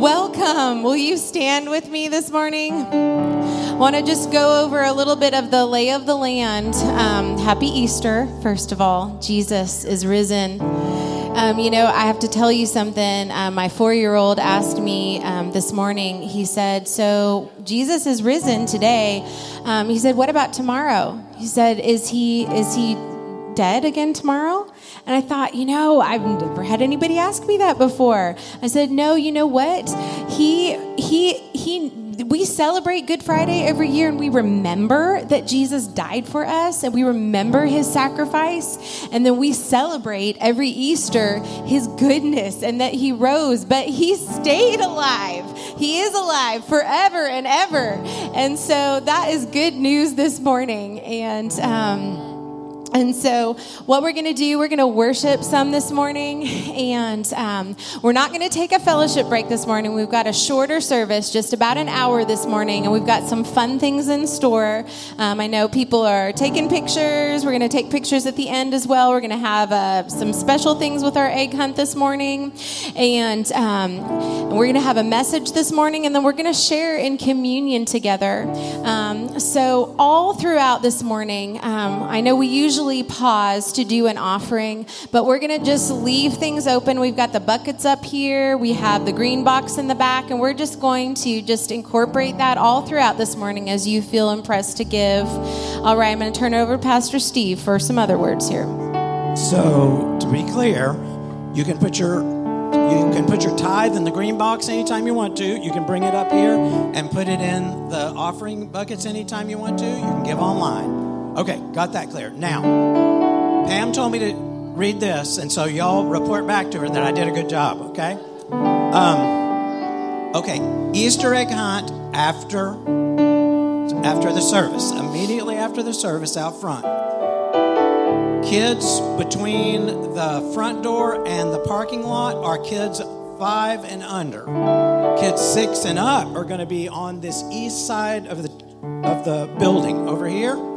Welcome. Will you stand with me this morning? I Want to just go over a little bit of the lay of the land. Um, happy Easter, first of all. Jesus is risen. Um, you know, I have to tell you something. Um, my four year old asked me um, this morning, he said, So Jesus is risen today. Um, he said, What about tomorrow? He said, Is he, is he dead again tomorrow? And I thought, you know, I've never had anybody ask me that before. I said, no, you know what? He, he, he, we celebrate Good Friday every year and we remember that Jesus died for us and we remember his sacrifice. And then we celebrate every Easter his goodness and that he rose, but he stayed alive. He is alive forever and ever. And so that is good news this morning. And, um, and so, what we're going to do, we're going to worship some this morning, and um, we're not going to take a fellowship break this morning. We've got a shorter service, just about an hour this morning, and we've got some fun things in store. Um, I know people are taking pictures. We're going to take pictures at the end as well. We're going to have uh, some special things with our egg hunt this morning, and, um, and we're going to have a message this morning, and then we're going to share in communion together. Um, so, all throughout this morning, um, I know we usually pause to do an offering, but we're going to just leave things open. We've got the buckets up here, we have the green box in the back, and we're just going to just incorporate that all throughout this morning as you feel impressed to give. All right, I'm going to turn it over to Pastor Steve for some other words here. So, to be clear, you can put your you can put your tithe in the green box anytime you want to. You can bring it up here and put it in the offering buckets anytime you want to. You can give online. Okay, got that clear. Now, Pam told me to read this, and so y'all report back to her that I did a good job, okay? Um, okay, Easter egg hunt after after the service, immediately after the service out front. Kids between the front door and the parking lot are kids five and under. Kids six and up are going to be on this east side of the of the building over here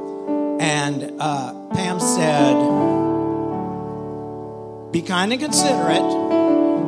and uh, Pam said, Be kind and considerate.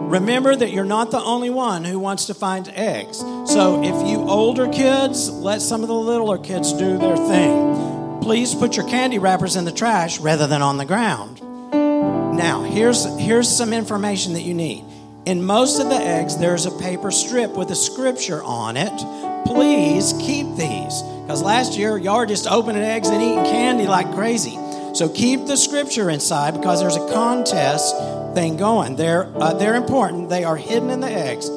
Remember that you're not the only one who wants to find eggs. So if you older kids, let some of the littler kids do their thing. Please put your candy wrappers in the trash rather than on the ground. Now, here's, here's some information that you need. In most of the eggs, there's a paper strip with a scripture on it. Please keep these. Because last year, y'all were just opening eggs and eating candy like crazy. So keep the scripture inside because there's a contest thing going. They're, uh, they're important. They are hidden in the eggs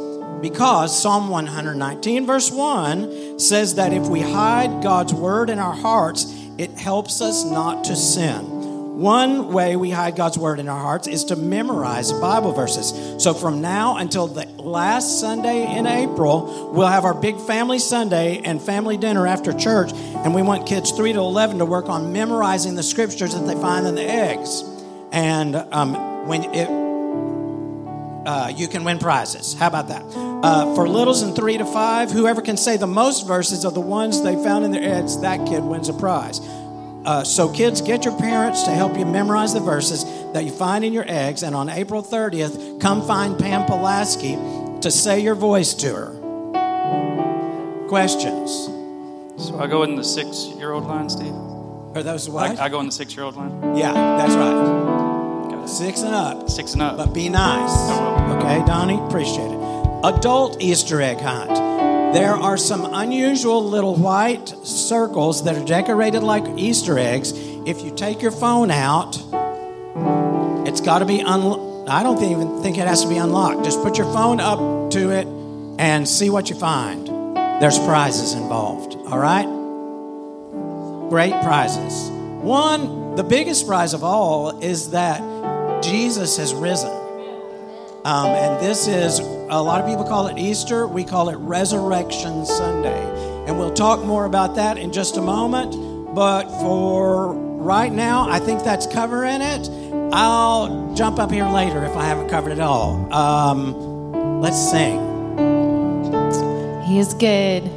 because Psalm 119, verse 1 says that if we hide God's word in our hearts, it helps us not to sin. One way we hide God's word in our hearts is to memorize Bible verses. So from now until the last Sunday in April, we'll have our big family Sunday and family dinner after church, and we want kids 3 to 11 to work on memorizing the scriptures that they find in the eggs. And um, when it, uh, you can win prizes. How about that? Uh, for littles in three to five, whoever can say the most verses of the ones they found in their eggs, that kid wins a prize. Uh, so, kids, get your parents to help you memorize the verses that you find in your eggs. And on April 30th, come find Pam Polaski to say your voice to her. Questions? So I go in the six year old line, Steve? Are those what? I, I go in the six year old line? Yeah, that's right. Six and up. Six and up. But be nice. Okay, Donnie? Appreciate it. Adult Easter egg hunt. There are some unusual little white circles that are decorated like Easter eggs. If you take your phone out, it's got to be unlocked. I don't even think it has to be unlocked. Just put your phone up to it and see what you find. There's prizes involved, all right? Great prizes. One, the biggest prize of all is that Jesus has risen. Um, and this is, a lot of people call it Easter. We call it Resurrection Sunday. And we'll talk more about that in just a moment. But for right now, I think that's covering it. I'll jump up here later if I haven't covered it all. Um, let's sing. He is good.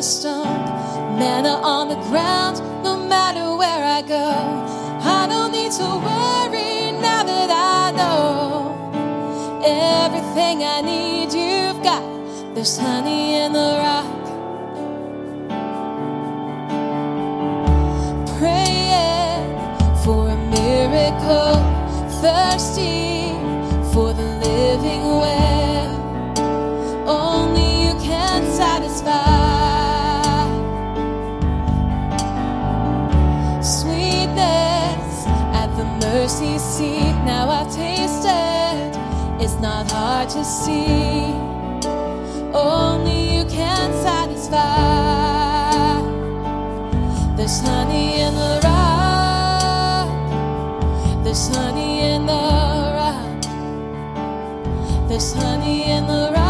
the stump, manna on the ground, no matter where I go. I don't need to worry now that I know everything I need, you've got. There's honey in the rock. hard to see. Only you can satisfy. There's honey in the rock. There's honey in the rock. There's honey in the rock.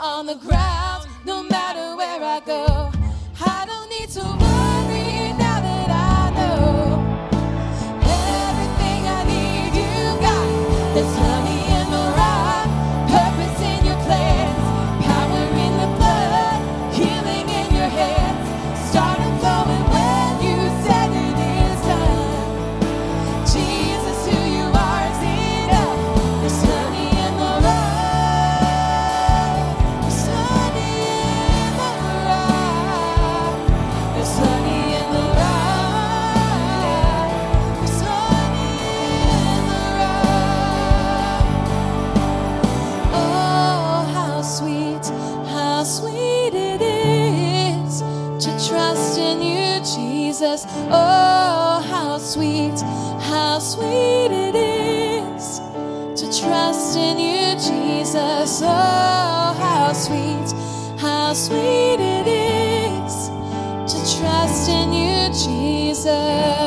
on the ground, no matter where I go. oh, how sweet, how sweet it is to trust in you, Jesus.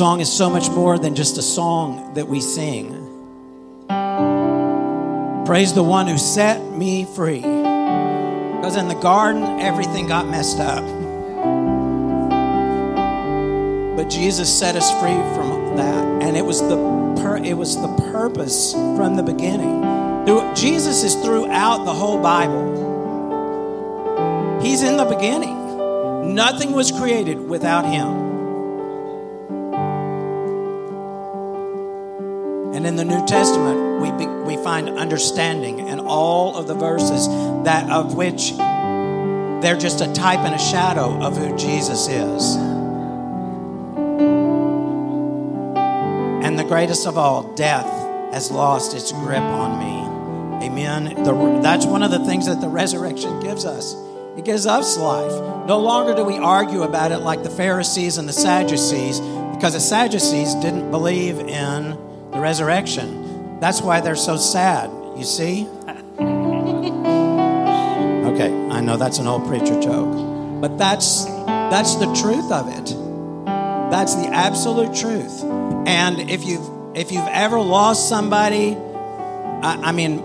song is so much more than just a song that we sing. Praise the one who set me free. Because in the garden, everything got messed up. But Jesus set us free from that. And it was the, pur- it was the purpose from the beginning. Jesus is throughout the whole Bible, He's in the beginning. Nothing was created without Him. And in the New Testament, we, be, we find understanding in all of the verses that of which they're just a type and a shadow of who Jesus is. And the greatest of all, death has lost its grip on me. Amen. The, that's one of the things that the resurrection gives us. It gives us life. No longer do we argue about it like the Pharisees and the Sadducees, because the Sadducees didn't believe in the resurrection. That's why they're so sad, you see? Okay, I know that's an old preacher joke, but that's that's the truth of it. That's the absolute truth. And if you've if you've ever lost somebody, I, I mean,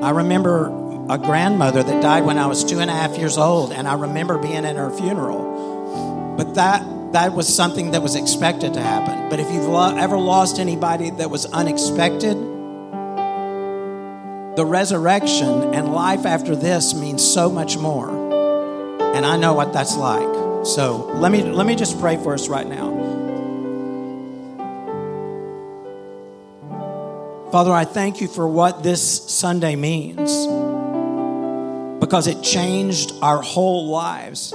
I remember a grandmother that died when I was two and a half years old, and I remember being in her funeral. But that that was something that was expected to happen. But if you've lo- ever lost anybody that was unexpected, the resurrection and life after this means so much more. And I know what that's like. So let me let me just pray for us right now. Father, I thank you for what this Sunday means because it changed our whole lives.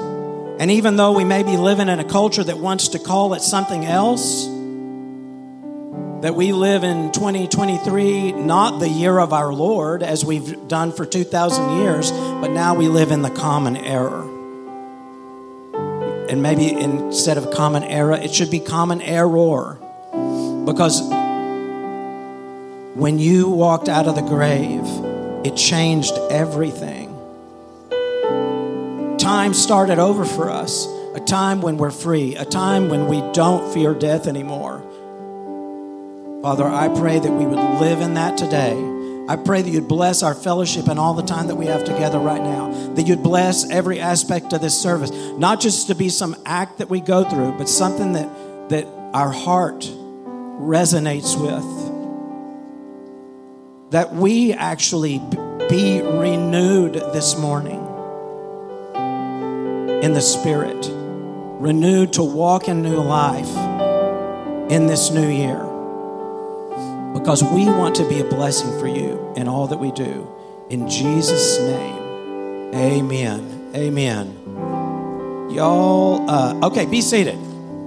And even though we may be living in a culture that wants to call it something else, that we live in 2023, not the year of our Lord, as we've done for 2,000 years, but now we live in the common error. And maybe instead of common era, it should be common error. Because when you walked out of the grave, it changed everything. Time started over for us, a time when we're free, a time when we don't fear death anymore Father, I pray that we would live in that today. I pray that you'd bless our fellowship and all the time that we have together right now. That you'd bless every aspect of this service, not just to be some act that we go through, but something that, that our heart resonates with. That we actually be renewed this morning in the Spirit, renewed to walk in new life in this new year because we want to be a blessing for you in all that we do. In Jesus' name, amen. Amen. Y'all, uh, okay, be seated.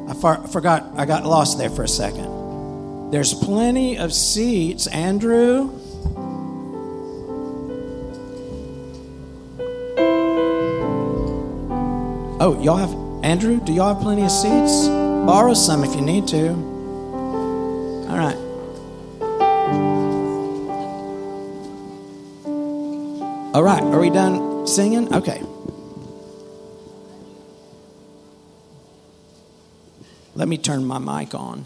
I for, forgot, I got lost there for a second. There's plenty of seats. Andrew. Oh, y'all have, Andrew, do y'all have plenty of seats? Borrow some if you need to. All right. All right, are we done singing? Okay. Let me turn my mic on.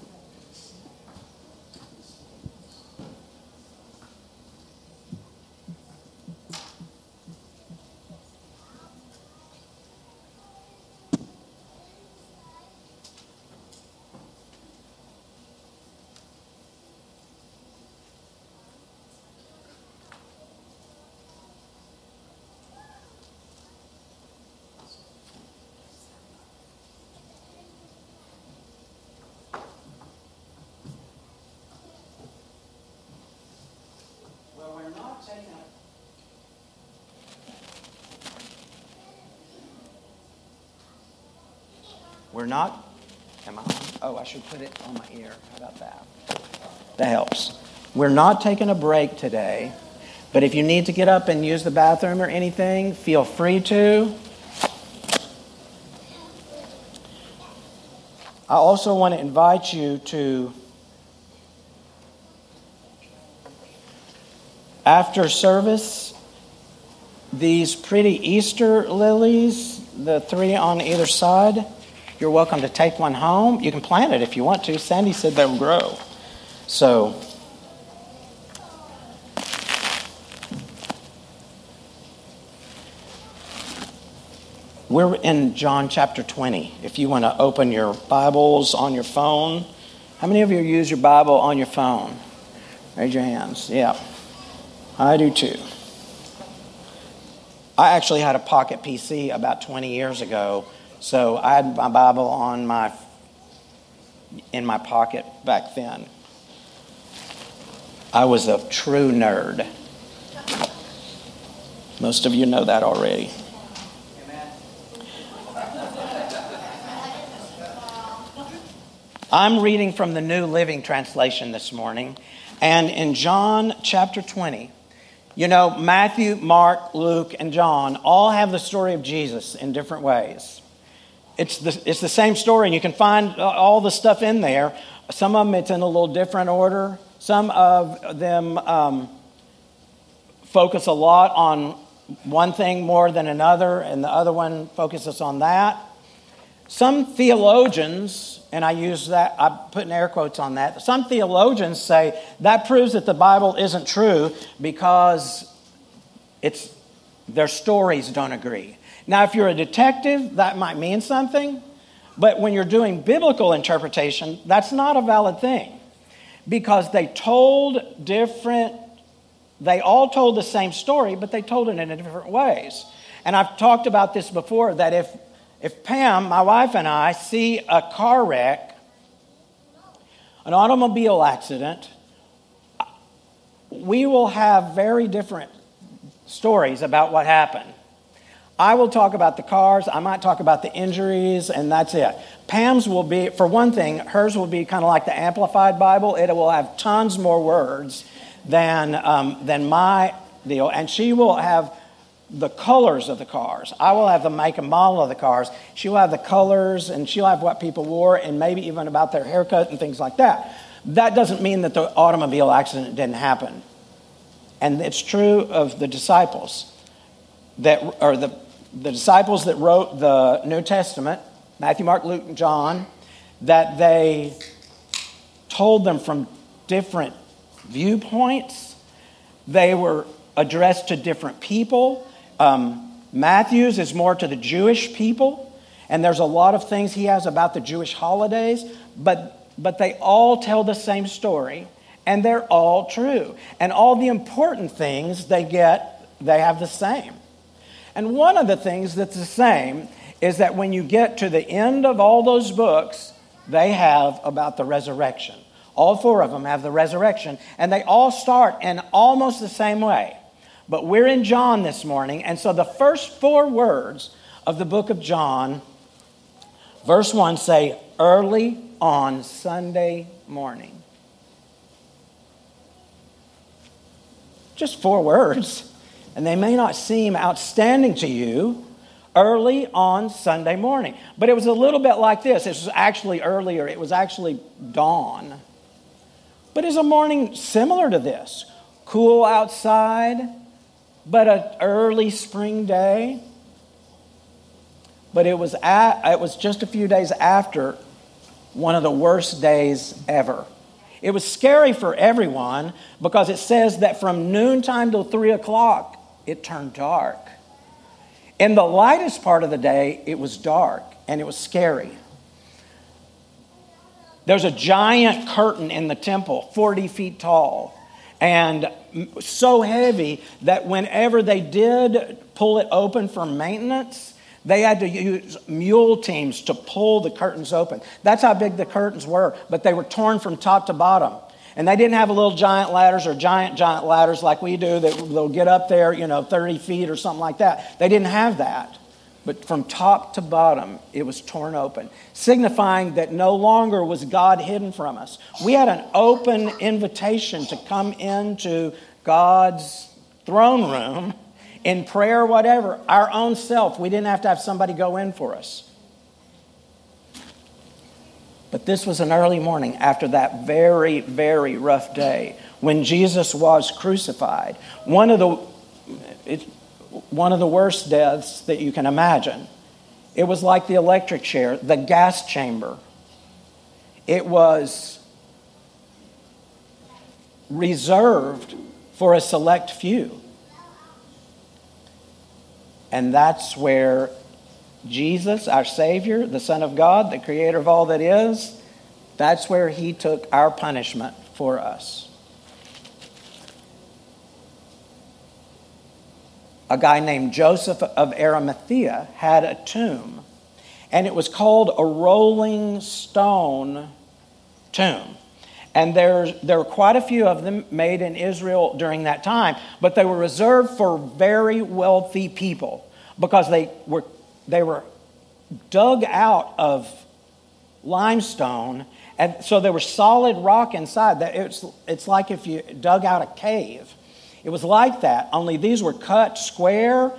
Not. Am I? Oh, I should put it on my ear. How about that? That helps. We're not taking a break today, but if you need to get up and use the bathroom or anything, feel free to. I also want to invite you to, after service, these pretty Easter lilies, the three on either side. You're welcome to take one home. You can plant it if you want to. Sandy said they'll grow. So, we're in John chapter 20. If you want to open your Bibles on your phone, how many of you use your Bible on your phone? Raise your hands. Yeah, I do too. I actually had a pocket PC about 20 years ago so I had my Bible on my in my pocket back then. I was a true nerd. Most of you know that already. I'm reading from the New Living Translation this morning, and in John chapter 20, you know, Matthew, Mark, Luke, and John all have the story of Jesus in different ways. It's the, it's the same story, and you can find all the stuff in there. Some of them it's in a little different order. Some of them um, focus a lot on one thing more than another, and the other one focuses on that. Some theologians, and I use that, I'm putting air quotes on that, some theologians say that proves that the Bible isn't true because it's, their stories don't agree. Now, if you're a detective, that might mean something, but when you're doing biblical interpretation, that's not a valid thing because they told different, they all told the same story, but they told it in different ways. And I've talked about this before that if if Pam, my wife, and I see a car wreck, an automobile accident, we will have very different stories about what happened. I will talk about the cars, I might talk about the injuries, and that's it. Pam's will be, for one thing, hers will be kind of like the Amplified Bible. It will have tons more words than, um, than my deal, and she will have the colors of the cars. I will have the make and model of the cars. She will have the colors and she'll have what people wore and maybe even about their haircut and things like that. That doesn't mean that the automobile accident didn't happen. And it's true of the disciples that are the, the disciples that wrote the New Testament, Matthew, Mark, Luke, and John, that they told them from different viewpoints. They were addressed to different people. Um, Matthew's is more to the Jewish people, and there's a lot of things he has about the Jewish holidays, but, but they all tell the same story, and they're all true. And all the important things they get, they have the same. And one of the things that's the same is that when you get to the end of all those books, they have about the resurrection. All four of them have the resurrection, and they all start in almost the same way. But we're in John this morning, and so the first four words of the book of John, verse 1 say, early on Sunday morning. Just four words, and they may not seem outstanding to you early on Sunday morning. But it was a little bit like this. It was actually earlier, it was actually dawn. But it's a morning similar to this. Cool outside, but an early spring day. But it was, at, it was just a few days after one of the worst days ever. It was scary for everyone because it says that from noontime till three o'clock, it turned dark. In the lightest part of the day, it was dark and it was scary. There's a giant curtain in the temple, 40 feet tall and so heavy that whenever they did pull it open for maintenance, they had to use mule teams to pull the curtains open. That's how big the curtains were, but they were torn from top to bottom. And they didn't have a little giant ladders or giant, giant ladders like we do that they'll get up there, you know, 30 feet or something like that. They didn't have that. But from top to bottom, it was torn open, signifying that no longer was God hidden from us. We had an open invitation to come into God's throne room in prayer, whatever, our own self. We didn't have to have somebody go in for us. But this was an early morning after that very, very rough day when Jesus was crucified. One of the, it, one of the worst deaths that you can imagine. It was like the electric chair, the gas chamber. It was reserved for a select few. And that's where Jesus, our Savior, the Son of God, the Creator of all that is, that's where He took our punishment for us. a guy named Joseph of Arimathea had a tomb, and it was called a rolling stone tomb. And there's, there were quite a few of them made in Israel during that time, but they were reserved for very wealthy people because they were, they were dug out of limestone. And so there was solid rock inside. It's, it's like if you dug out a cave. It was like that, only these were cut square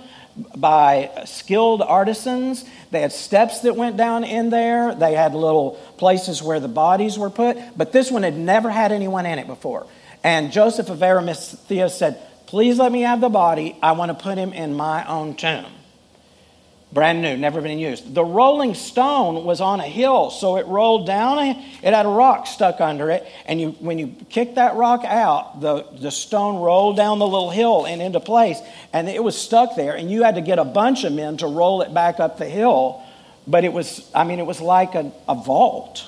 by skilled artisans. They had steps that went down in there. They had little places where the bodies were put. But this one had never had anyone in it before. And Joseph of Arimathea said, Please let me have the body. I want to put him in my own tomb. Brand new, never been used. The rolling stone was on a hill, so it rolled down. It had a rock stuck under it, and you, when you kicked that rock out, the, the stone rolled down the little hill and into place, and it was stuck there. And you had to get a bunch of men to roll it back up the hill. But it was, I mean, it was like a, a vault,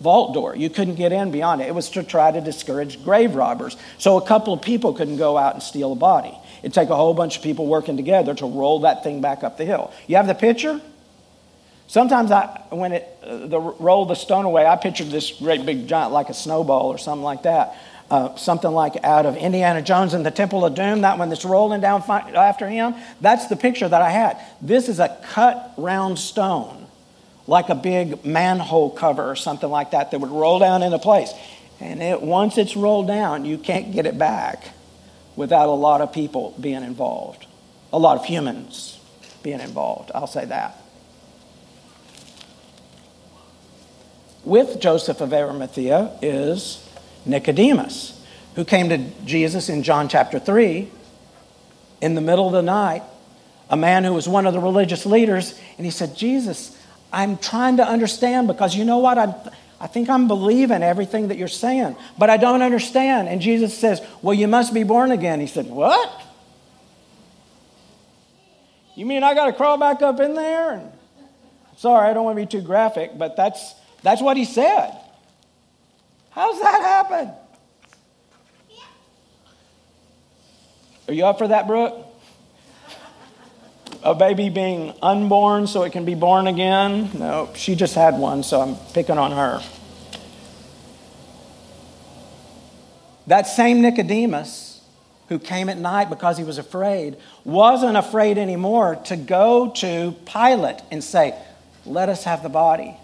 vault door. You couldn't get in beyond it. It was to try to discourage grave robbers, so a couple of people couldn't go out and steal a body. It'd take a whole bunch of people working together to roll that thing back up the hill. You have the picture? Sometimes I, when it uh, the roll the stone away, I pictured this great big giant like a snowball or something like that. Uh, something like out of Indiana Jones and the Temple of Doom, that one that's rolling down fi- after him. That's the picture that I had. This is a cut round stone, like a big manhole cover or something like that, that would roll down into place. And it, once it's rolled down, you can't get it back without a lot of people being involved, a lot of humans being involved. I'll say that. With Joseph of Arimathea is Nicodemus, who came to Jesus in John chapter 3 in the middle of the night, a man who was one of the religious leaders, and he said, Jesus, I'm trying to understand because you know what? I'm, I think I'm believing everything that you're saying, but I don't understand. And Jesus says, Well, you must be born again. He said, What? You mean I got to crawl back up in there? And, sorry, I don't want to be too graphic, but that's, that's what he said. How's that happen? Are you up for that, Brooke? A baby being unborn so it can be born again? No, she just had one, so I'm picking on her. That same Nicodemus, who came at night because he was afraid, wasn't afraid anymore to go to Pilate and say, Let us have the body.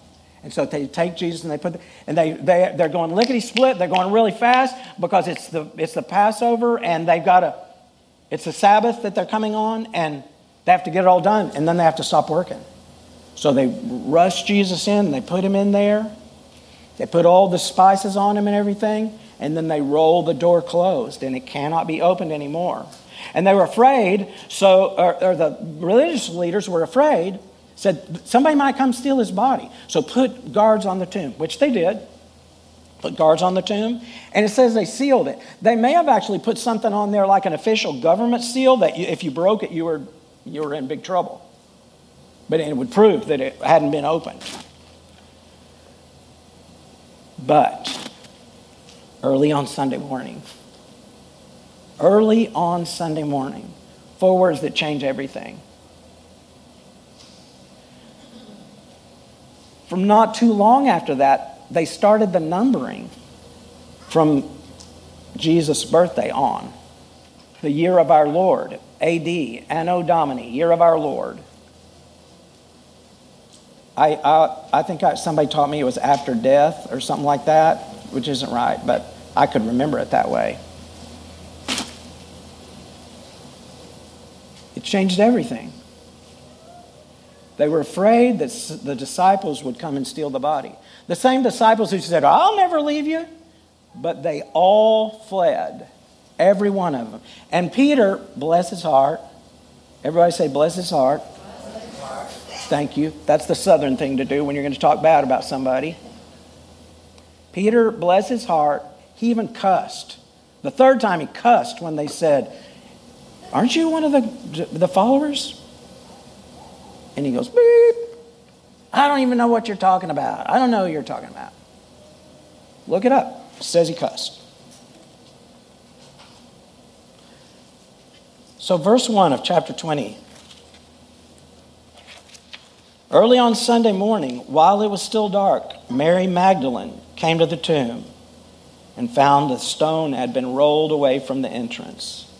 And so they take Jesus and they put, the, and they, they, they're going lickety split. They're going really fast because it's the, it's the Passover and they've got a, it's the Sabbath that they're coming on and they have to get it all done and then they have to stop working. So they rush Jesus in they put him in there. They put all the spices on him and everything and then they roll the door closed and it cannot be opened anymore. And they were afraid, so, or, or the religious leaders were afraid, said, somebody might come steal his body. So put guards on the tomb, which they did. Put guards on the tomb. And it says they sealed it. They may have actually put something on there like an official government seal that you, if you broke it, you were, you were in big trouble. But it would prove that it hadn't been opened. But early on Sunday morning, early on Sunday morning, four words that change everything. From not too long after that, they started the numbering from Jesus' birthday on. The year of our Lord, AD, Anno Domini, year of our Lord. I, I, I think I, somebody taught me it was after death or something like that, which isn't right, but I could remember it that way. It changed everything. They were afraid that the disciples would come and steal the body. The same disciples who said, I'll never leave you, but they all fled, every one of them. And Peter, bless his heart, everybody say, bless his heart. Thank you. That's the southern thing to do when you're going to talk bad about somebody. Peter, bless his heart, he even cussed. The third time he cussed when they said, Aren't you one of the, the followers? And he goes, Beep. I don't even know what you're talking about. I don't know who you're talking about. Look it up. It says he cussed. So, verse 1 of chapter 20. Early on Sunday morning, while it was still dark, Mary Magdalene came to the tomb and found the stone had been rolled away from the entrance.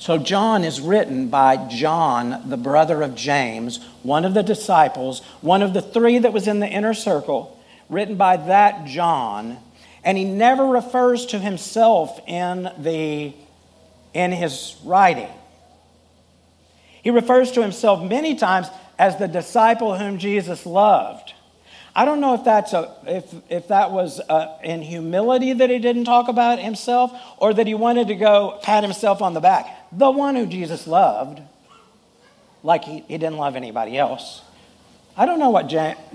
So, John is written by John, the brother of James, one of the disciples, one of the three that was in the inner circle, written by that John. And he never refers to himself in, the, in his writing. He refers to himself many times as the disciple whom Jesus loved. I don't know if that's a, if, if that was uh, in humility that he didn't talk about himself or that he wanted to go pat himself on the back. The one who Jesus loved, like he, he didn't love anybody else. I don't know what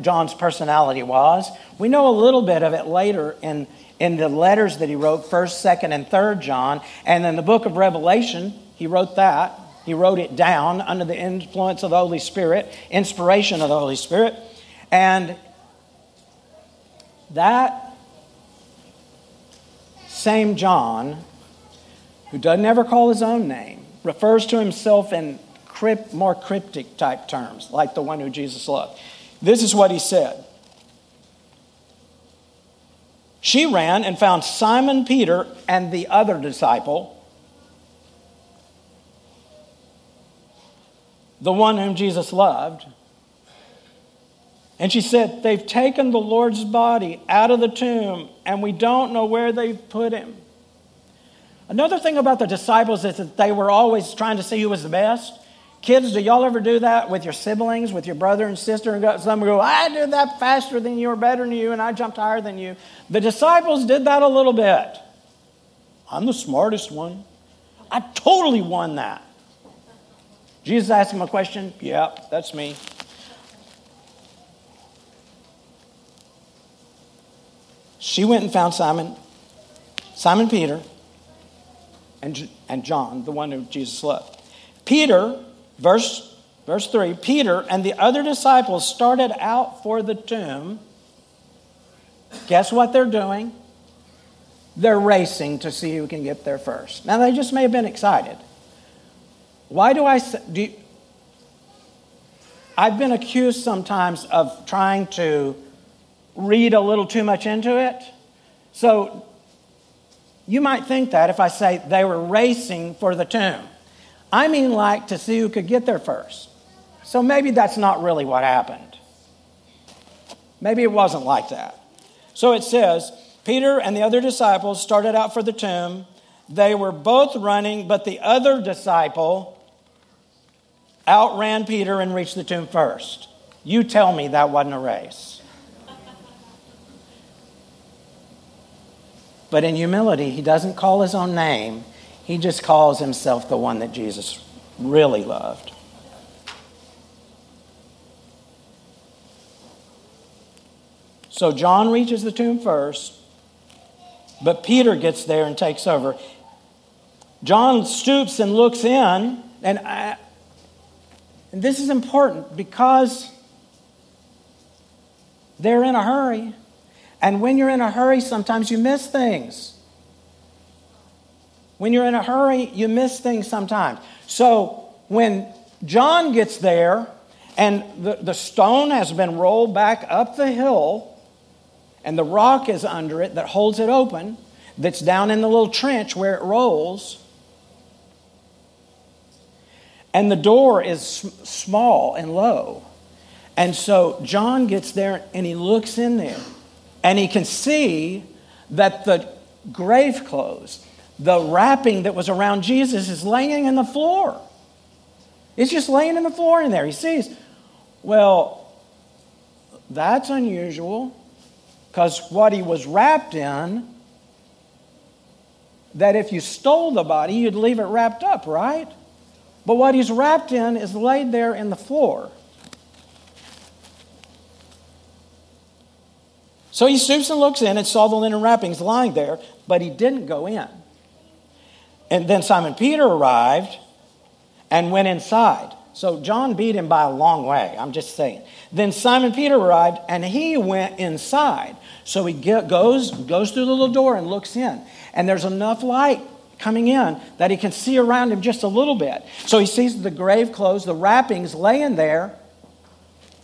John's personality was. We know a little bit of it later in, in the letters that he wrote, 1st, 2nd, and 3rd John. And in the book of Revelation, he wrote that. He wrote it down under the influence of the Holy Spirit, inspiration of the Holy Spirit. And that same John, who doesn't ever call his own name, refers to himself in crypt, more cryptic type terms, like the one who Jesus loved. This is what he said. She ran and found Simon Peter and the other disciple, the one whom Jesus loved and she said, They've taken the Lord's body out of the tomb, and we don't know where they've put him. Another thing about the disciples is that they were always trying to see who was the best. Kids, do y'all ever do that with your siblings, with your brother and sister? And some go, I did that faster than you or better than you, and I jumped higher than you. The disciples did that a little bit. I'm the smartest one. I totally won that. Jesus asked him a question. Yeah, that's me. She went and found Simon, Simon Peter, and, and John, the one who Jesus loved. Peter, verse, verse 3 Peter and the other disciples started out for the tomb. Guess what they're doing? They're racing to see who can get there first. Now, they just may have been excited. Why do I do you, I've been accused sometimes of trying to read a little too much into it. So you might think that if I say they were racing for the tomb. I mean, like to see who could get there first. So maybe that's not really what happened. Maybe it wasn't like that. So it says Peter and the other disciples started out for the tomb. They were both running, but the other disciple outran Peter and reached the tomb first. You tell me that wasn't a race. But in humility, he doesn't call his own name, he just calls himself the one that Jesus really loved. So John reaches the tomb first, but Peter gets there and takes over. John stoops and looks in, and, I, and this is important because they're in a hurry. And when you're in a hurry, sometimes you miss things. When you're in a hurry, you miss things sometimes. So when John gets there and the, the stone has been rolled back up the hill and the rock is under it that holds it open, that's down in the little trench where it rolls, and the door is small and low. And so John gets there and he looks in there and he can see that the grave clothes, the wrapping that was around Jesus, is laying in the floor. It's just laying in the floor in there. He sees, well, that's unusual because what he was wrapped in, that if you stole the body, you'd leave it wrapped up, right? But what he's wrapped in is laid there in the floor. So he stoops and looks in and saw the linen wrappings lying there, but he didn't go in. And then Simon Peter arrived and went inside. So John beat him by a long way, I'm just saying. Then Simon Peter arrived and he went inside. So he get, goes, goes through the little door and looks in. And there's enough light coming in that he can see around him just a little bit. So he sees the grave clothes, the wrappings laying there,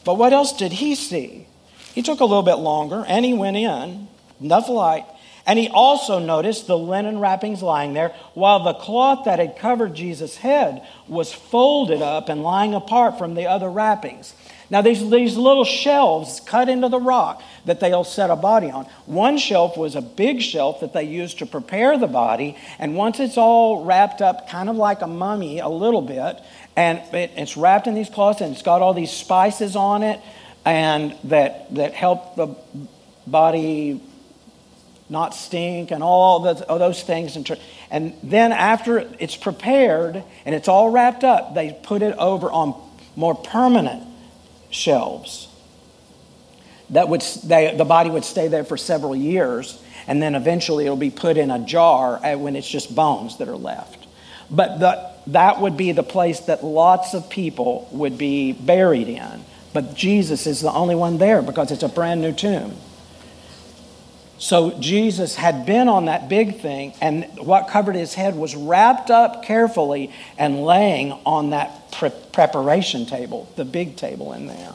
But what else did he see? He took a little bit longer and he went in, enough light, and he also noticed the linen wrappings lying there, while the cloth that had covered Jesus' head was folded up and lying apart from the other wrappings. Now, these, these little shelves cut into the rock that they'll set a body on. One shelf was a big shelf that they used to prepare the body, and once it's all wrapped up, kind of like a mummy, a little bit, and it, it's wrapped in these cloths, and it's got all these spices on it, and that that help the body not stink, and all, the, all those things. And, and then after it's prepared and it's all wrapped up, they put it over on more permanent shelves. That would, they, the body would stay there for several years, and then eventually it'll be put in a jar when it's just bones that are left. But the, that would be the place that lots of people would be buried in. But Jesus is the only one there because it's a brand new tomb. So Jesus had been on that big thing, and what covered his head was wrapped up carefully and laying on that pre- preparation table, the big table in there.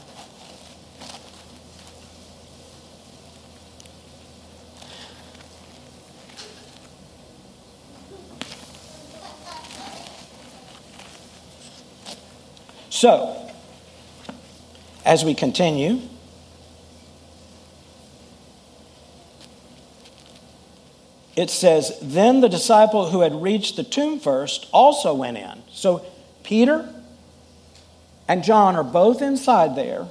So, as we continue, it says, Then the disciple who had reached the tomb first also went in. So Peter and John are both inside there.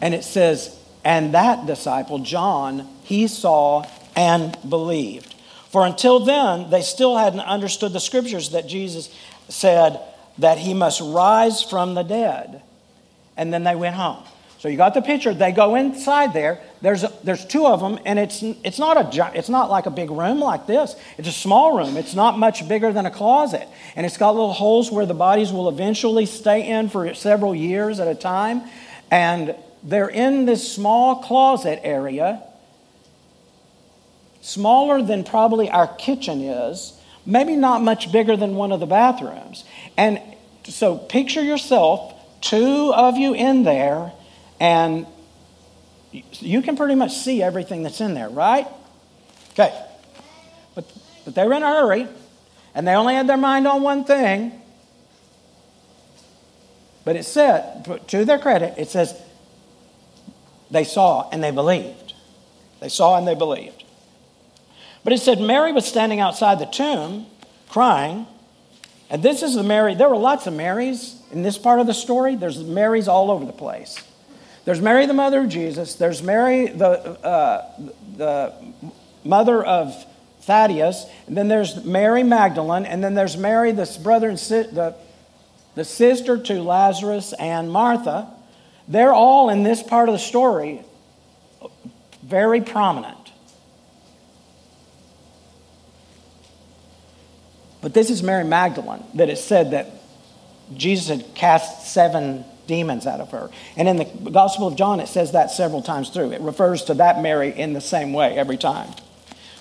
And it says, And that disciple, John, he saw and believed. For until then, they still hadn't understood the scriptures that Jesus said that he must rise from the dead. And then they went home. So you got the picture. They go inside there. There's, a, there's two of them, and it's, it's, not a, it's not like a big room like this. It's a small room. It's not much bigger than a closet. And it's got little holes where the bodies will eventually stay in for several years at a time. And they're in this small closet area, smaller than probably our kitchen is, maybe not much bigger than one of the bathrooms. And so picture yourself, two of you in there and you can pretty much see everything that's in there, right? Okay. But, but they were in a hurry, and they only had their mind on one thing. But it said, to their credit, it says they saw and they believed. They saw and they believed. But it said Mary was standing outside the tomb crying. And this is the Mary, there were lots of Marys in this part of the story. There's Marys all over the place. There's Mary, the mother of Jesus. There's Mary, the, uh, the mother of Thaddeus. And then there's Mary Magdalene. And then there's Mary, the brother and si- the, the sister to Lazarus and Martha. They're all in this part of the story very prominent. But this is Mary Magdalene that it said that Jesus had cast seven demons out of her. And in the Gospel of John, it says that several times through. It refers to that Mary in the same way every time.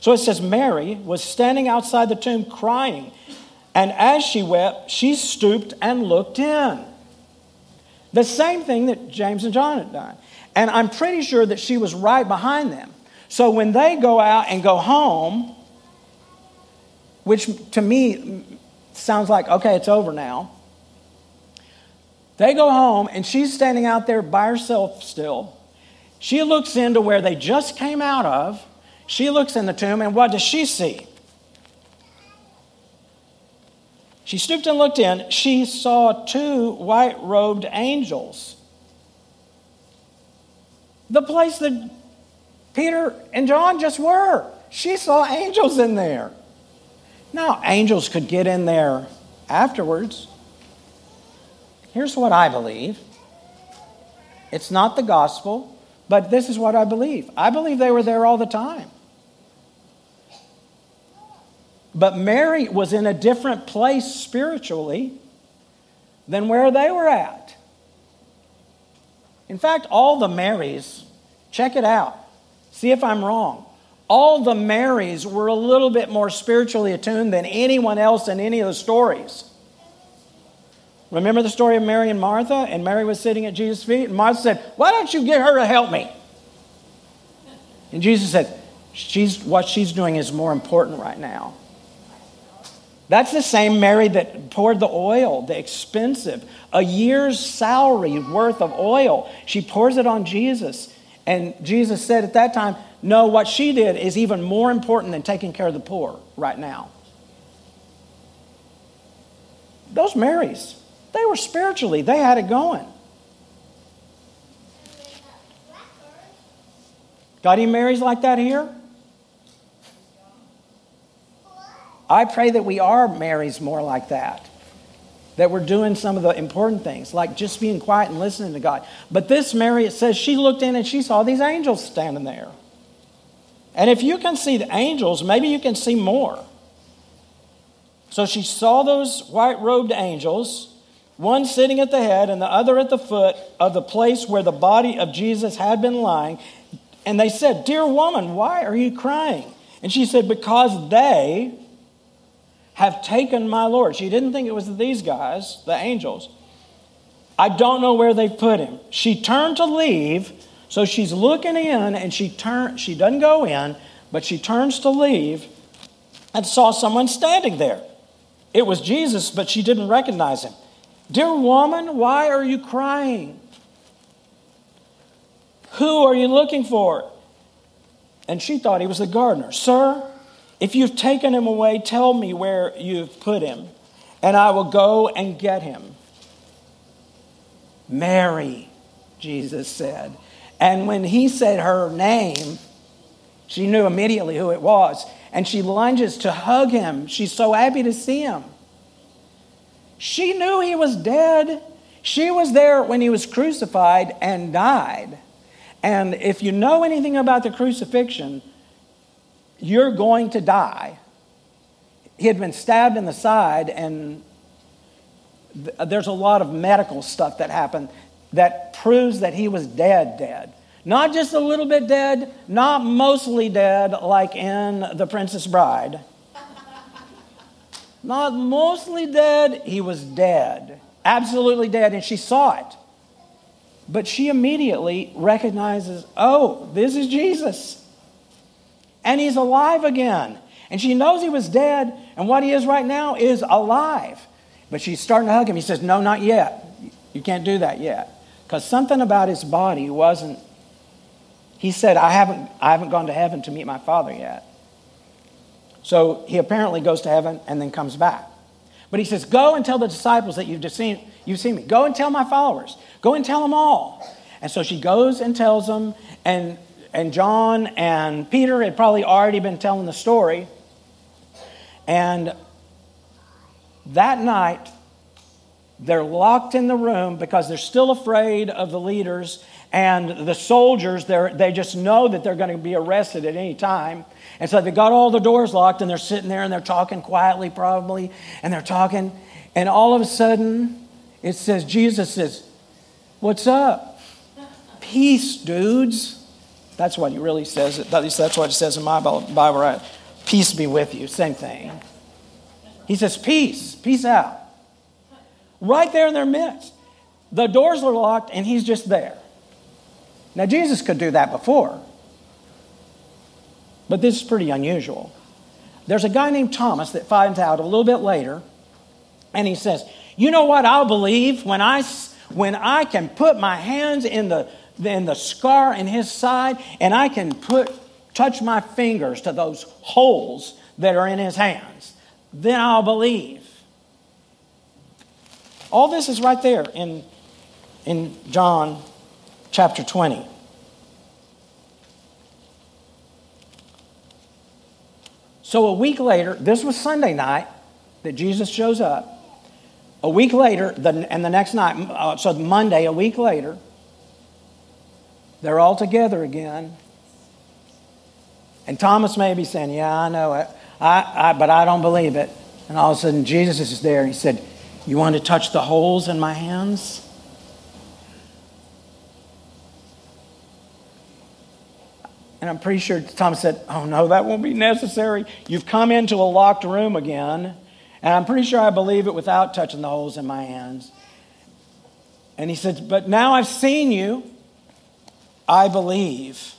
So it says Mary was standing outside the tomb crying. And as she wept, she stooped and looked in. The same thing that James and John had done. And I'm pretty sure that she was right behind them. So when they go out and go home, which to me sounds like, okay, it's over now. They go home, and she's standing out there by herself still. She looks into where they just came out of. She looks in the tomb, and what does she see? She stooped and looked in. She saw two white robed angels. The place that Peter and John just were. She saw angels in there. Now, angels could get in there afterwards. Here's what I believe it's not the gospel, but this is what I believe. I believe they were there all the time. But Mary was in a different place spiritually than where they were at. In fact, all the Marys, check it out, see if I'm wrong. All the Marys were a little bit more spiritually attuned than anyone else in any of the stories. Remember the story of Mary and Martha? And Mary was sitting at Jesus' feet, and Martha said, Why don't you get her to help me? And Jesus said, she's, What she's doing is more important right now. That's the same Mary that poured the oil, the expensive, a year's salary worth of oil. She pours it on Jesus. And Jesus said at that time, No, what she did is even more important than taking care of the poor right now. Those Marys, they were spiritually, they had it going. Got any Marys like that here? I pray that we are Marys more like that. That we're doing some of the important things, like just being quiet and listening to God. But this Mary, it says she looked in and she saw these angels standing there. And if you can see the angels, maybe you can see more. So she saw those white robed angels, one sitting at the head and the other at the foot of the place where the body of Jesus had been lying. And they said, Dear woman, why are you crying? And she said, Because they have taken my Lord. She didn't think it was these guys, the angels. I don't know where they put him. She turned to leave, so she's looking in and she turn she doesn't go in, but she turns to leave and saw someone standing there. It was Jesus, but she didn't recognize him. Dear woman, why are you crying? Who are you looking for? And she thought he was the gardener. Sir, if you've taken him away, tell me where you've put him, and I will go and get him. Mary, Jesus said. And when he said her name, she knew immediately who it was. And she lunges to hug him. She's so happy to see him. She knew he was dead. She was there when he was crucified and died. And if you know anything about the crucifixion, you're going to die. He had been stabbed in the side, and th- there's a lot of medical stuff that happened that proves that he was dead, dead. Not just a little bit dead, not mostly dead, like in The Princess Bride. Not mostly dead, he was dead. Absolutely dead, and she saw it. But she immediately recognizes, oh, this is Jesus and he's alive again. And she knows he was dead, and what he is right now is alive. But she's starting to hug him. He says, No, not yet. You can't do that yet. Because something about his body wasn't. He said, I haven't, I haven't gone to heaven to meet my father yet. So he apparently goes to heaven and then comes back. But he says, Go and tell the disciples that you've seen, you've seen me. Go and tell my followers. Go and tell them all. And so she goes and tells them, and and John and Peter had probably already been telling the story. And that night, they're locked in the room because they're still afraid of the leaders and the soldiers. They just know that they're going to be arrested at any time. And so they got all the doors locked and they're sitting there and they're talking quietly, probably, and they're talking. And all of a sudden, it says, Jesus says, What's up? Peace, dudes. That's what he really says. At least that's what it says in my Bible, right? Peace be with you. Same thing. He says, Peace, peace out. Right there in their midst. The doors are locked and he's just there. Now, Jesus could do that before, but this is pretty unusual. There's a guy named Thomas that finds out a little bit later, and he says, You know what I'll believe when I, when I can put my hands in the than the scar in his side, and I can put touch my fingers to those holes that are in his hands. Then I'll believe. All this is right there in, in John chapter 20. So a week later, this was Sunday night that Jesus shows up. A week later, the, and the next night, uh, so Monday, a week later, they're all together again. And Thomas may be saying, Yeah, I know it, I, I, but I don't believe it. And all of a sudden, Jesus is there. He said, You want to touch the holes in my hands? And I'm pretty sure Thomas said, Oh, no, that won't be necessary. You've come into a locked room again. And I'm pretty sure I believe it without touching the holes in my hands. And he said, But now I've seen you, I believe.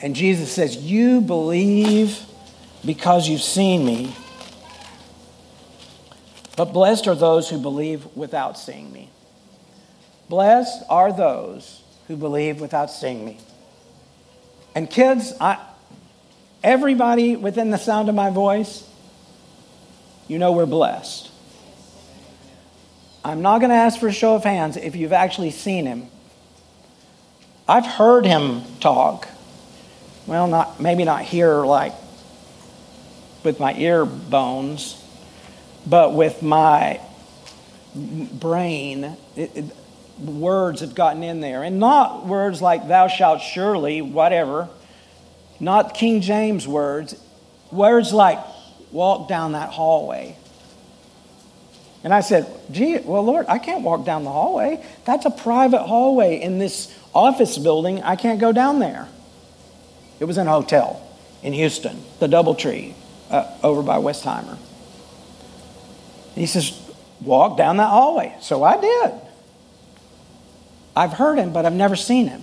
And Jesus says, You believe because you've seen me. But blessed are those who believe without seeing me. Blessed are those who believe without seeing me. And kids, I, everybody within the sound of my voice, you know we're blessed. I'm not going to ask for a show of hands if you've actually seen him. I've heard him talk. Well, not maybe not here like with my ear bones, but with my brain, it, it, words have gotten in there. And not words like, thou shalt surely, whatever. Not King James words. Words like, walk down that hallway. And I said, gee, well, Lord, I can't walk down the hallway. That's a private hallway in this office building. I can't go down there. It was in a hotel in Houston, the Doubletree, uh, over by Westheimer. He says, walk down that hallway. So I did. I've heard him, but I've never seen him.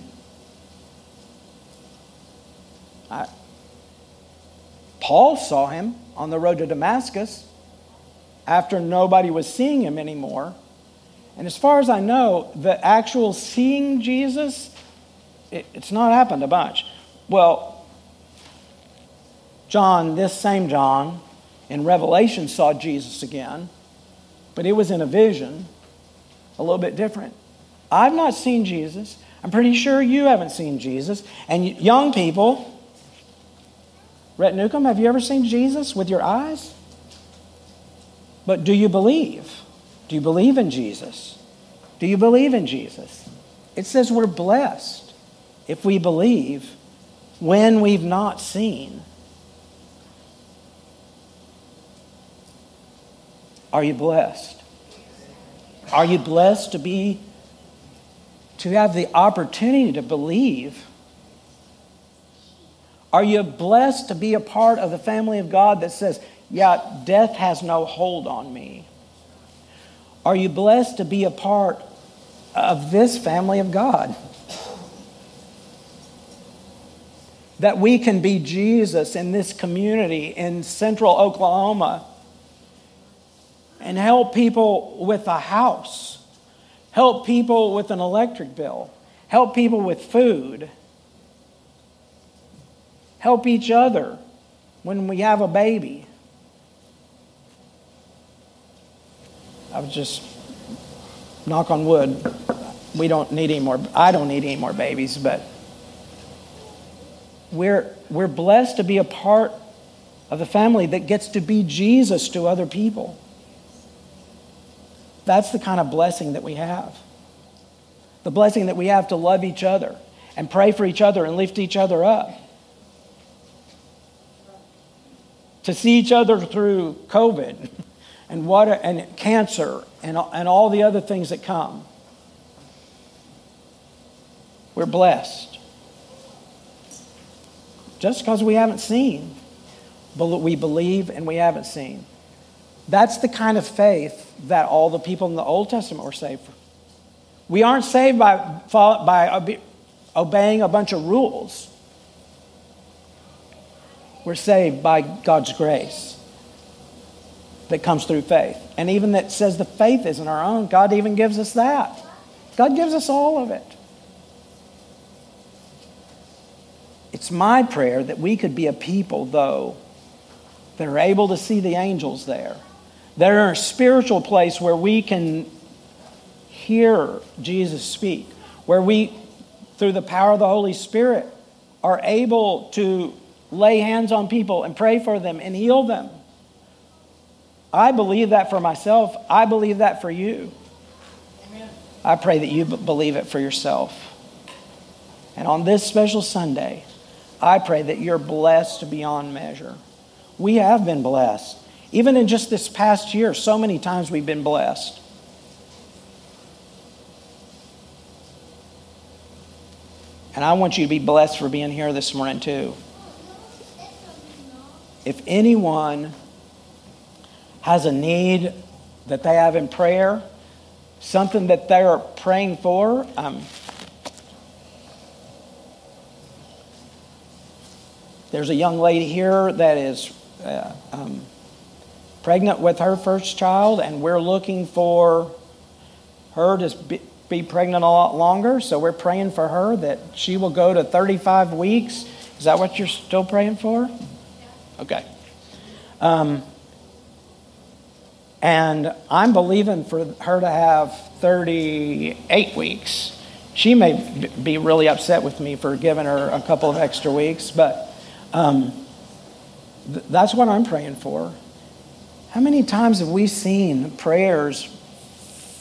I, Paul saw him on the road to Damascus after nobody was seeing him anymore. And as far as I know, the actual seeing Jesus, it, it's not happened a bunch. Well, John, this same John, in Revelation saw Jesus again, but it was in a vision, a little bit different. I've not seen Jesus. I'm pretty sure you haven't seen Jesus. And young people, Rhett Newcomb, have you ever seen Jesus with your eyes? But do you believe? Do you believe in Jesus? Do you believe in Jesus? It says we're blessed if we believe when we've not seen. Are you blessed? Are you blessed to be to have the opportunity to believe? Are you blessed to be a part of the family of God that says, yeah, death has no hold on me? Are you blessed to be a part of this family of God? That we can be Jesus in this community in central Oklahoma and help people with a house, help people with an electric bill, help people with food, help each other when we have a baby. I was just knock on wood. We don't need any more. I don't need any more babies, but we're we're blessed to be a part of the family that gets to be Jesus to other people. That's the kind of blessing that we have. The blessing that we have to love each other and pray for each other and lift each other up. To see each other through COVID and, what, and cancer and, and all the other things that come. We're blessed. Just because we haven't seen, but we believe and we haven't seen. That's the kind of faith that all the people in the Old Testament were saved from. We aren't saved by, by obeying a bunch of rules. We're saved by God's grace that comes through faith. And even that says the faith isn't our own, God even gives us that. God gives us all of it. It's my prayer that we could be a people, though, that are able to see the angels there that are a spiritual place where we can hear Jesus speak, where we, through the power of the Holy Spirit, are able to lay hands on people and pray for them and heal them. I believe that for myself. I believe that for you. Amen. I pray that you believe it for yourself. And on this special Sunday, I pray that you're blessed beyond measure. We have been blessed. Even in just this past year, so many times we've been blessed. And I want you to be blessed for being here this morning, too. If anyone has a need that they have in prayer, something that they're praying for. Um, there's a young lady here that is uh, um, pregnant with her first child, and we're looking for her to be, be pregnant a lot longer. So we're praying for her that she will go to 35 weeks. Is that what you're still praying for? Okay. Um, and I'm believing for her to have 38 weeks. She may be really upset with me for giving her a couple of extra weeks, but um, th- that's what I'm praying for. How many times have we seen prayers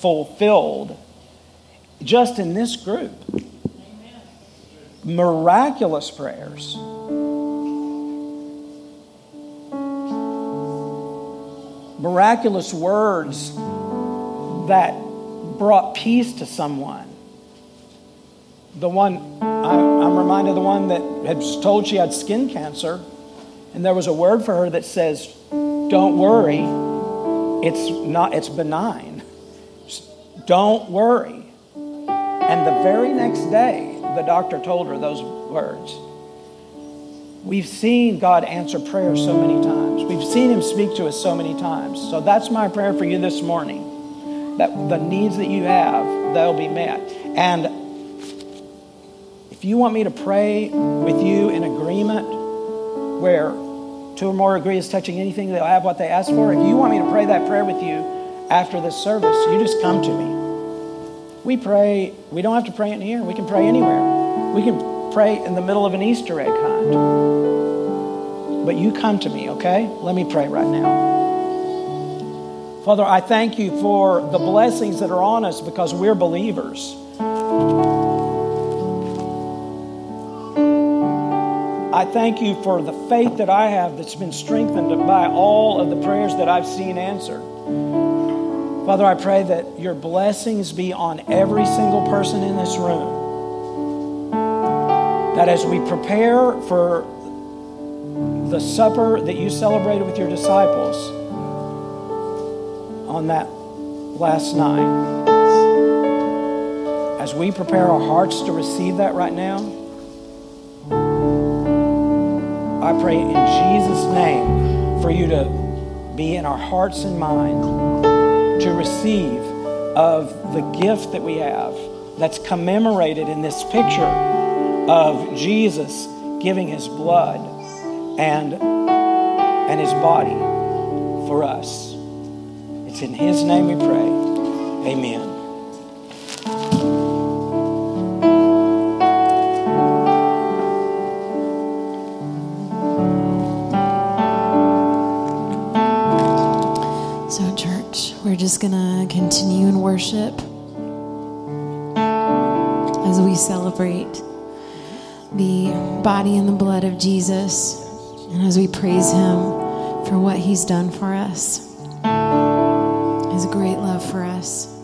fulfilled just in this group? Miraculous prayers. Miraculous words that brought peace to someone. The one, I, am reminded of the one that had told she had skin cancer, and there was a word for her that says, Don't worry, it's, not, it's benign. Just don't worry. And the very next day, the doctor told her those words. We've seen God answer prayer so many times. We've seen Him speak to us so many times. So that's my prayer for you this morning that the needs that you have, they'll be met. And if you want me to pray with you in agreement, where two or more agree is touching anything, they'll have what they ask for. If you want me to pray that prayer with you after this service, you just come to me. We pray, we don't have to pray in here, we can pray anywhere. We can pray in the middle of an Easter egg hunt. But you come to me, okay? Let me pray right now. Father, I thank you for the blessings that are on us because we're believers. I thank you for the faith that I have that's been strengthened by all of the prayers that I've seen answered. Father, I pray that your blessings be on every single person in this room. That as we prepare for the supper that you celebrated with your disciples on that last night, as we prepare our hearts to receive that right now, I pray in Jesus' name for you to be in our hearts and minds to receive of the gift that we have that's commemorated in this picture of Jesus giving his blood and, and his body for us. It's in his name we pray. Amen. Continue in worship as we celebrate the body and the blood of Jesus and as we praise Him for what He's done for us, His great love for us.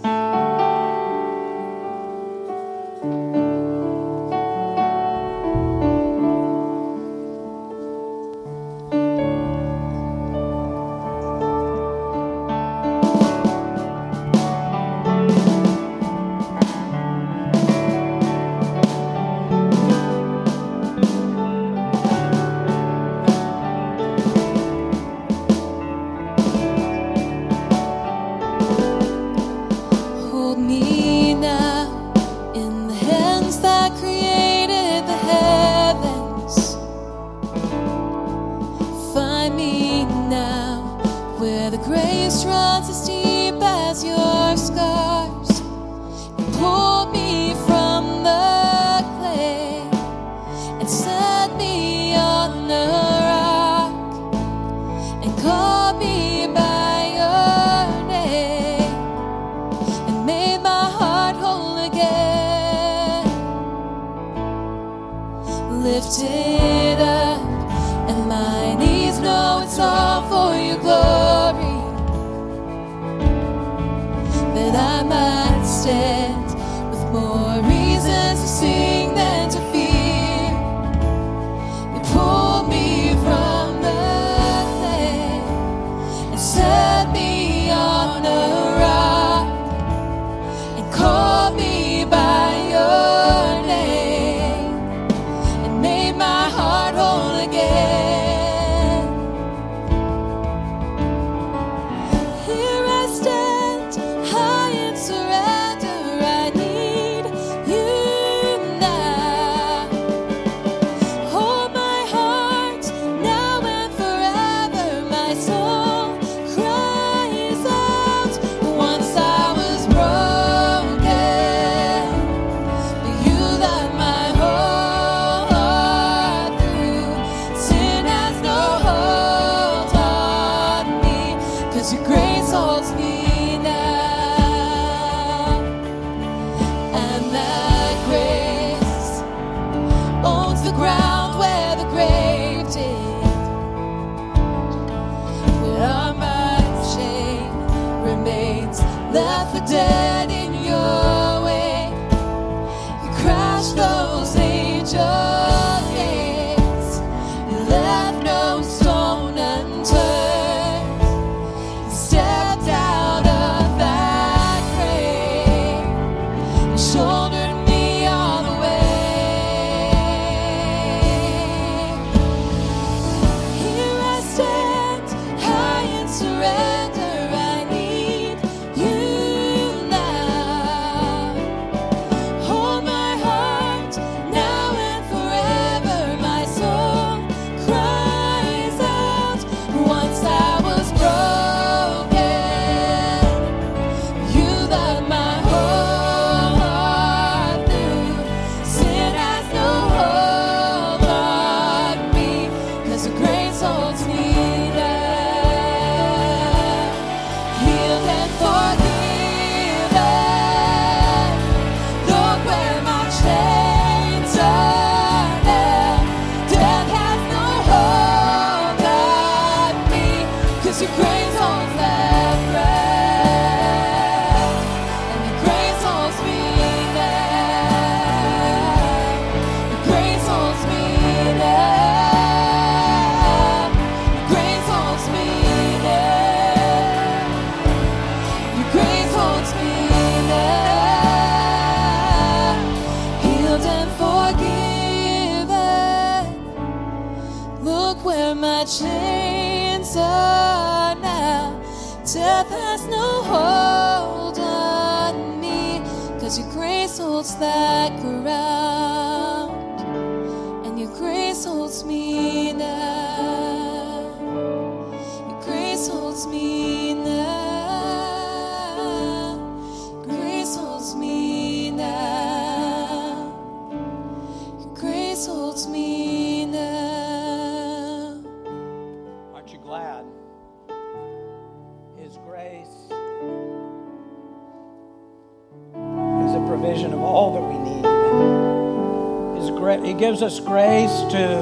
Us grace to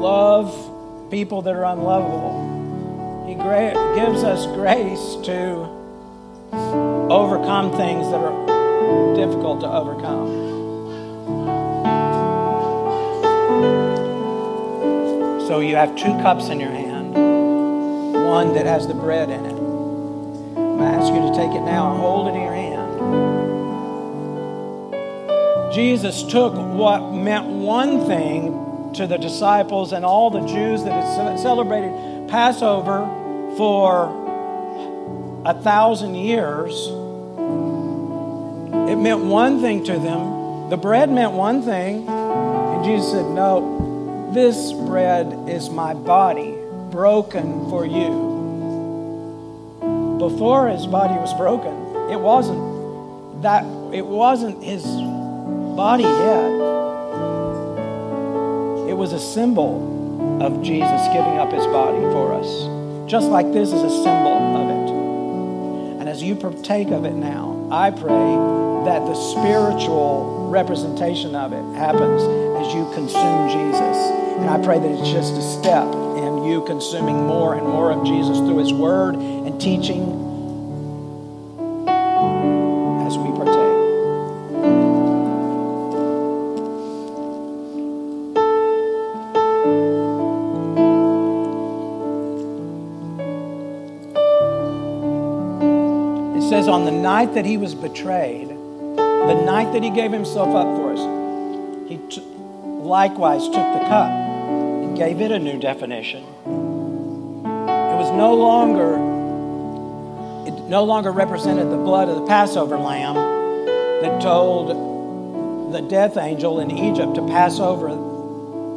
love people that are unlovable. He gra- gives us grace to overcome things that are difficult to overcome. So you have two cups in your hand, one that has the bread in it. To ask you to take it now and hold it in your hand. Jesus took what meant one thing to the disciples and all the Jews that had celebrated Passover for a thousand years. It meant one thing to them. The bread meant one thing. And Jesus said, No, this bread is my body broken for you. Before his body was broken, it wasn't that it wasn't his body yet. It was a symbol of Jesus giving up his body for us. Just like this is a symbol of it. And as you partake of it now, I pray that the spiritual representation of it happens as you consume Jesus. And I pray that it's just a step in you consuming more and more of Jesus through his word and teaching night that he was betrayed, the night that he gave himself up for us, he t- likewise took the cup and gave it a new definition. It was no longer, it no longer represented the blood of the Passover lamb that told the death angel in Egypt to pass over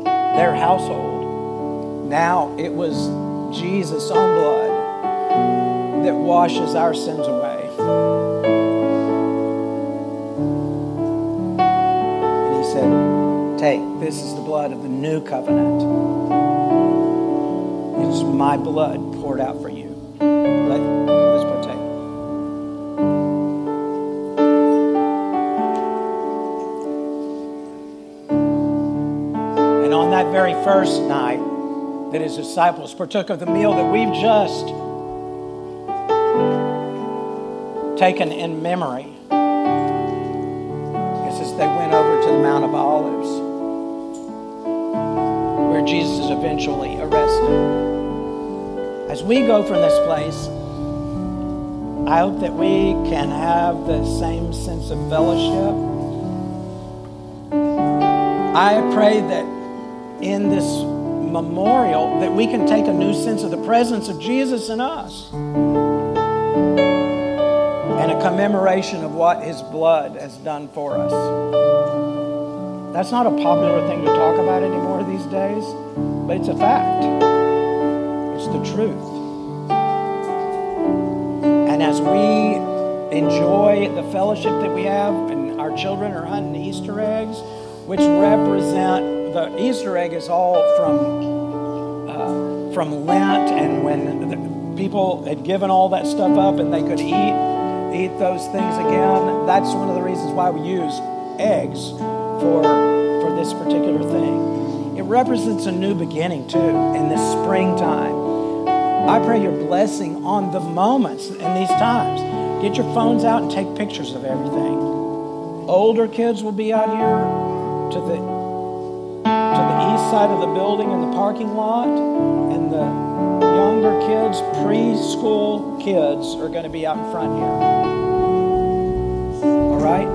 their household. Now it was Jesus' own blood that washes our sins away. Take, this is the blood of the new covenant. It's my blood poured out for you. Let, let's partake. And on that very first night that his disciples partook of the meal that we've just taken in memory. it says they went over to the Mount of is eventually arrested. As we go from this place, I hope that we can have the same sense of fellowship. I pray that in this memorial that we can take a new sense of the presence of Jesus in us and a commemoration of what his blood has done for us. That's not a popular thing to talk about anymore these days, but it's a fact. It's the truth. And as we enjoy the fellowship that we have, and our children are hunting Easter eggs, which represent the Easter egg is all from uh, from Lent, and when people had given all that stuff up and they could eat eat those things again. That's one of the reasons why we use eggs for for this particular thing. It represents a new beginning too in this springtime. I pray your blessing on the moments in these times. Get your phones out and take pictures of everything. Older kids will be out here to the to the east side of the building in the parking lot, and the younger kids, preschool kids, are going to be out in front here. All right?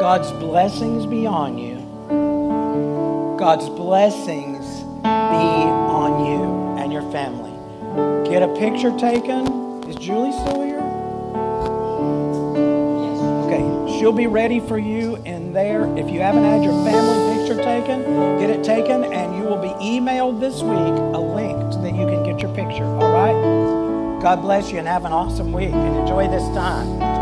God's blessings be on you. God's blessings be on you and your family. Get a picture taken. Is Julie still here? Okay, she'll be ready for you in there. If you haven't had your family picture taken, get it taken, and you will be emailed this week a link so that you can get your picture. All right? God bless you and have an awesome week and enjoy this time.